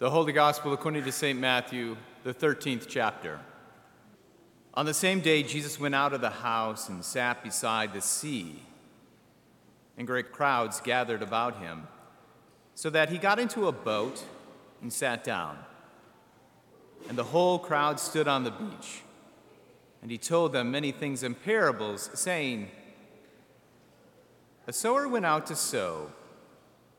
The Holy Gospel according to St. Matthew, the 13th chapter. On the same day, Jesus went out of the house and sat beside the sea, and great crowds gathered about him, so that he got into a boat and sat down. And the whole crowd stood on the beach, and he told them many things in parables, saying, A sower went out to sow.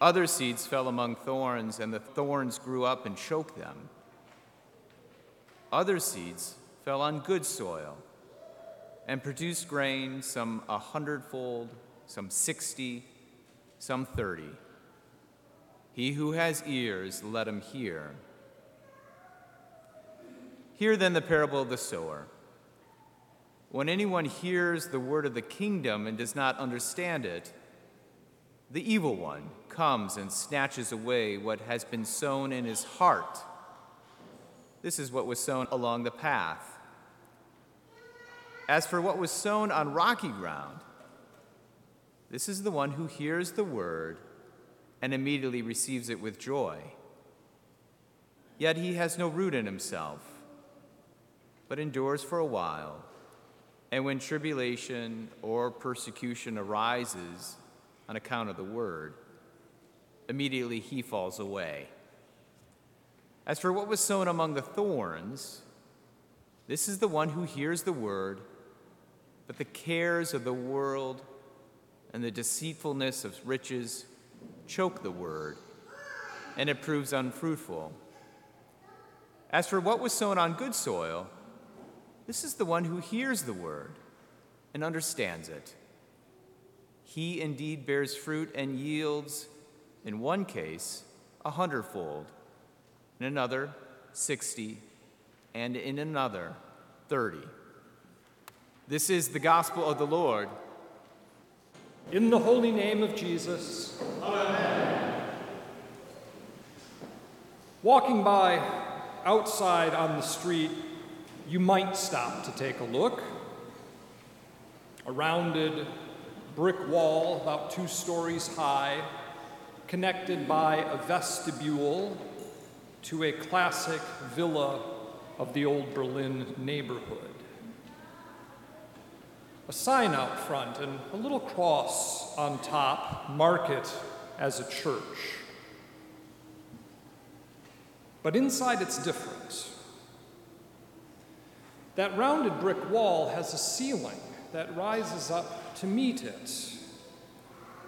Other seeds fell among thorns, and the thorns grew up and choked them. Other seeds fell on good soil and produced grain, some a hundredfold, some sixty, some thirty. He who has ears, let him hear. Hear then the parable of the sower. When anyone hears the word of the kingdom and does not understand it, the evil one comes and snatches away what has been sown in his heart. This is what was sown along the path. As for what was sown on rocky ground, this is the one who hears the word and immediately receives it with joy. Yet he has no root in himself, but endures for a while. And when tribulation or persecution arises, on account of the word, immediately he falls away. As for what was sown among the thorns, this is the one who hears the word, but the cares of the world and the deceitfulness of riches choke the word, and it proves unfruitful. As for what was sown on good soil, this is the one who hears the word and understands it he indeed bears fruit and yields, in one case, a hundredfold, in another, sixty, and in another, thirty. This is the gospel of the Lord. In the holy name of Jesus. Amen. Walking by outside on the street, you might stop to take a look. A rounded, brick wall about two stories high, connected by a vestibule to a classic villa of the old Berlin neighborhood. A sign out front and a little cross on top mark it as a church. But inside it's different. That rounded brick wall has a ceiling that rises up to meet it,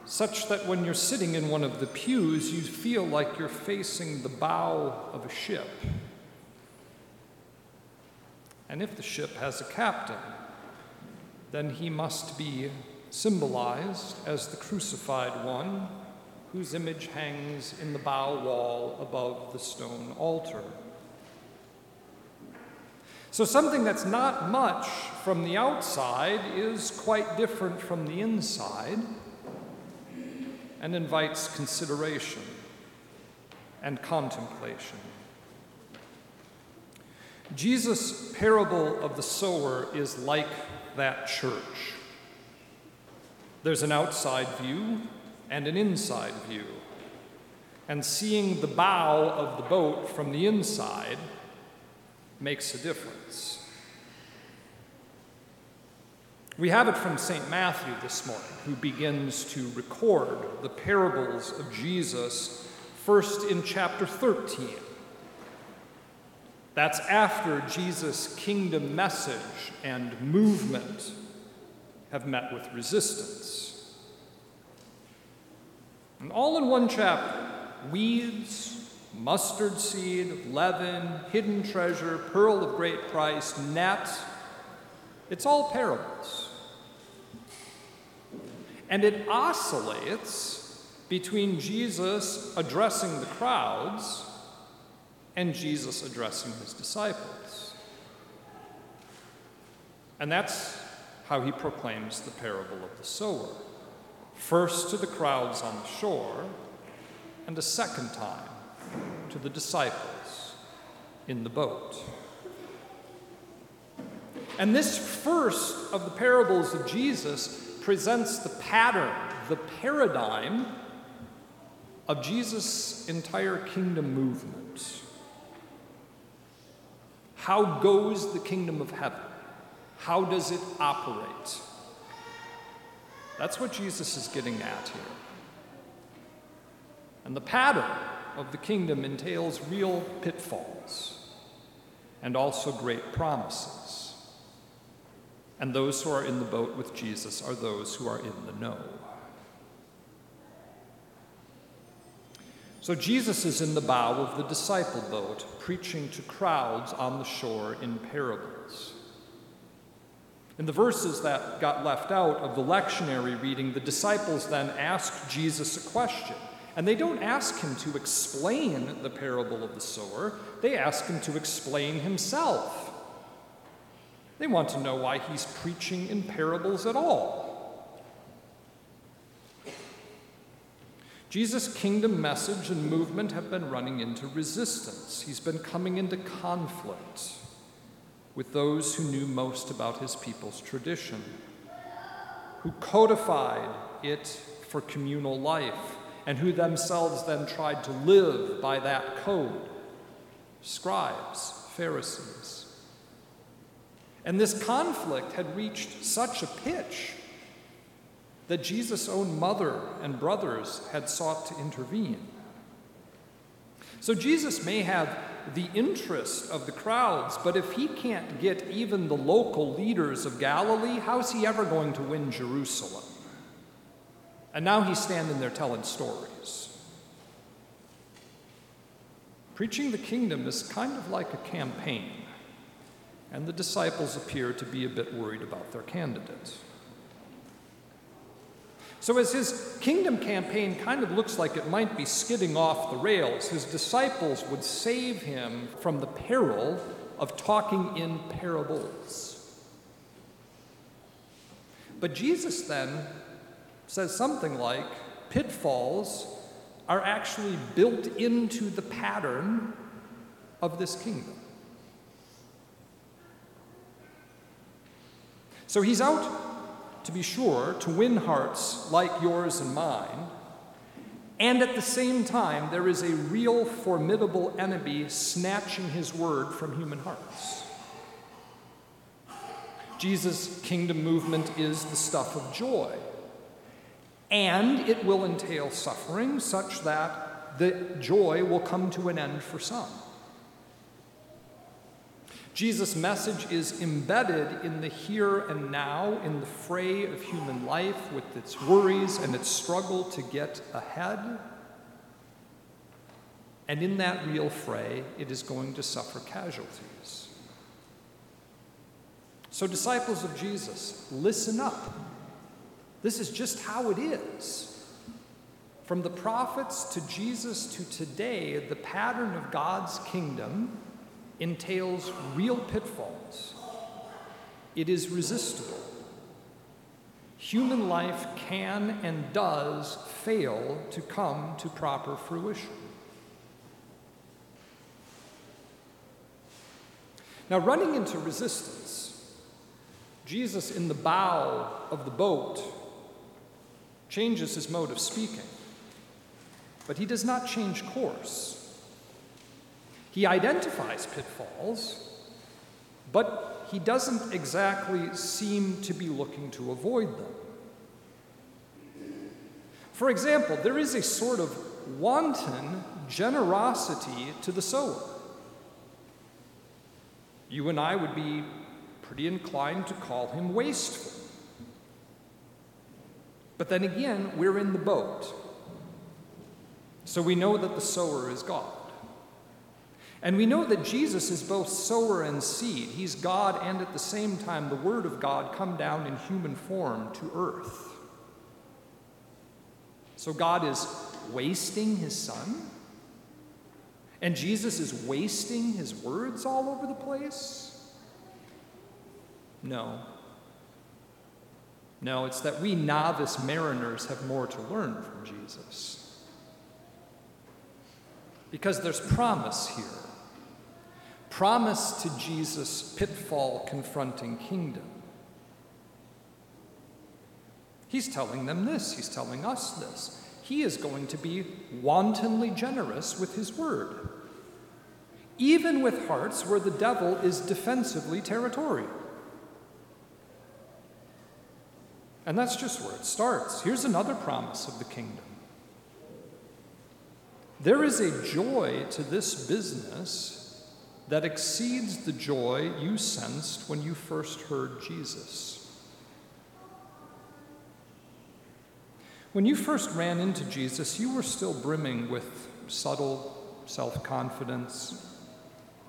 such that when you're sitting in one of the pews, you feel like you're facing the bow of a ship. And if the ship has a captain, then he must be symbolized as the crucified one whose image hangs in the bow wall above the stone altar. So, something that's not much from the outside is quite different from the inside and invites consideration and contemplation. Jesus' parable of the sower is like that church. There's an outside view and an inside view. And seeing the bow of the boat from the inside makes a difference. We have it from St. Matthew this morning, who begins to record the parables of Jesus first in chapter 13. That's after Jesus' kingdom message and movement have met with resistance. And all in one chapter weeds, mustard seed, leaven, hidden treasure, pearl of great price, net. It's all parables. And it oscillates between Jesus addressing the crowds and Jesus addressing his disciples. And that's how he proclaims the parable of the sower first to the crowds on the shore, and a second time to the disciples in the boat. And this first of the parables of Jesus presents the pattern, the paradigm of Jesus' entire kingdom movement. How goes the kingdom of heaven? How does it operate? That's what Jesus is getting at here. And the pattern of the kingdom entails real pitfalls and also great promises. And those who are in the boat with Jesus are those who are in the know. So Jesus is in the bow of the disciple boat, preaching to crowds on the shore in parables. In the verses that got left out of the lectionary reading, the disciples then ask Jesus a question. And they don't ask him to explain the parable of the sower, they ask him to explain himself. They want to know why he's preaching in parables at all. Jesus' kingdom message and movement have been running into resistance. He's been coming into conflict with those who knew most about his people's tradition, who codified it for communal life, and who themselves then tried to live by that code scribes, Pharisees. And this conflict had reached such a pitch that Jesus' own mother and brothers had sought to intervene. So Jesus may have the interest of the crowds, but if he can't get even the local leaders of Galilee, how's he ever going to win Jerusalem? And now he's standing there telling stories. Preaching the kingdom is kind of like a campaign, and the disciples appear to be a bit worried about their candidate. So, as his kingdom campaign kind of looks like it might be skidding off the rails, his disciples would save him from the peril of talking in parables. But Jesus then says something like pitfalls are actually built into the pattern of this kingdom. So he's out to be sure, to win hearts like yours and mine. And at the same time, there is a real formidable enemy snatching his word from human hearts. Jesus' kingdom movement is the stuff of joy. And it will entail suffering such that the joy will come to an end for some. Jesus' message is embedded in the here and now, in the fray of human life with its worries and its struggle to get ahead. And in that real fray, it is going to suffer casualties. So, disciples of Jesus, listen up. This is just how it is. From the prophets to Jesus to today, the pattern of God's kingdom entails real pitfalls. It is resistible. Human life can and does fail to come to proper fruition. Now, running into resistance, Jesus in the bow of the boat changes his mode of speaking, but he does not change course. He identifies pitfalls, but he doesn't exactly seem to be looking to avoid them. For example, there is a sort of wanton generosity to the sower. You and I would be pretty inclined to call him wasteful. But then again, we're in the boat. So we know that the sower is God. And we know that Jesus is both sower and seed. He's God and at the same time the Word of God come down in human form to earth. So God is wasting his Son? And Jesus is wasting his words all over the place? No. No, it's that we novice mariners have more to learn from Jesus. Because there's promise here promise to Jesus' pitfall confronting kingdom. He's telling them this, he's telling us this. He is going to be wantonly generous with his word, even with hearts where the devil is defensively territorial. And that's just where it starts. Here's another promise of the kingdom. There is a joy to this business that exceeds the joy you sensed when you first heard Jesus. When you first ran into Jesus, you were still brimming with subtle self confidence,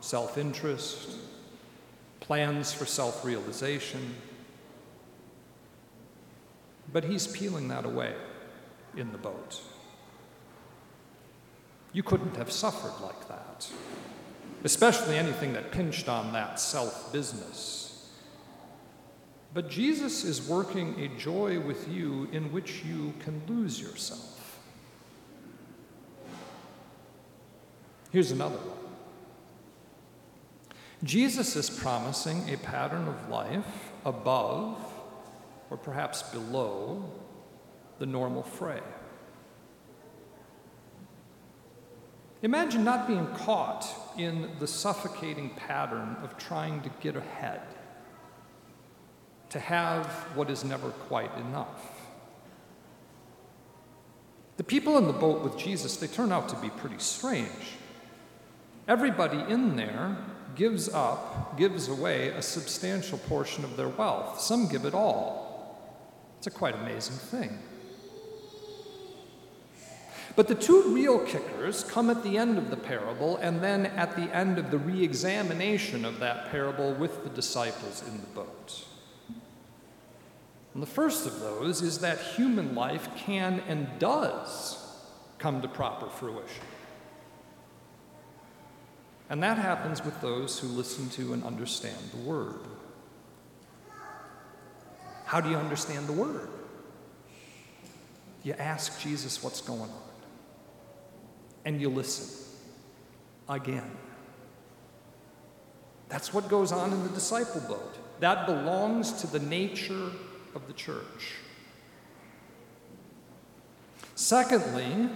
self interest, plans for self realization. But he's peeling that away in the boat. You couldn't have suffered like that especially anything that pinched on that self business. But Jesus is working a joy with you in which you can lose yourself. Here's another one. Jesus is promising a pattern of life above, or perhaps below, the normal fray. Imagine not being caught in the suffocating pattern of trying to get ahead, to have what is never quite enough. The people in the boat with Jesus, they turn out to be pretty strange. Everybody in there gives up, gives away a substantial portion of their wealth. Some give it all. It's a quite amazing thing. But the two real kickers come at the end of the parable and then at the end of the re examination of that parable with the disciples in the boat. And the first of those is that human life can and does come to proper fruition. And that happens with those who listen to and understand the Word. How do you understand the Word? You ask Jesus what's going on and you listen again. That's what goes on in the disciple boat. That belongs to the nature of the church. Secondly,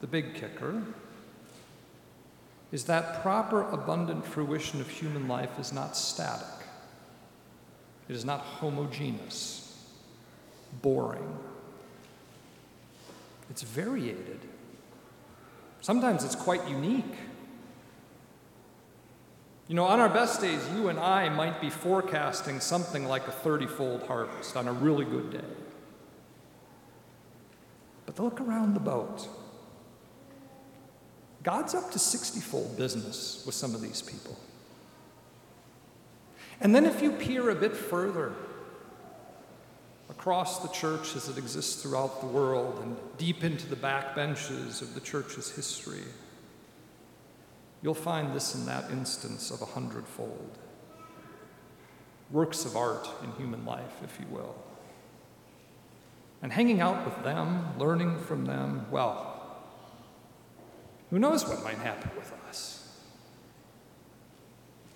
the big kicker is that proper abundant fruition of human life is not static. It is not homogeneous, boring. It's variated. Sometimes it's quite unique. You know, on our best days, you and I might be forecasting something like a 30 fold harvest on a really good day. But look around the boat. God's up to 60 fold business with some of these people. And then if you peer a bit further, across the church as it exists throughout the world and deep into the back benches of the church's history, you'll find this in that instance of a hundredfold. Works of art in human life, if you will. And hanging out with them, learning from them, well, who knows what might happen with us?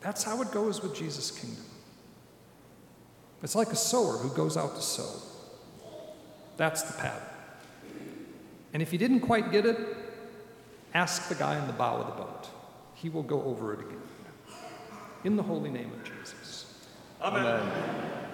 That's how it goes with Jesus' kingdom. It's like a sower who goes out to sow. That's the pattern. And if you didn't quite get it, ask the guy in the bow of the boat. He will go over it again. In the holy name of Jesus. Amen. Amen.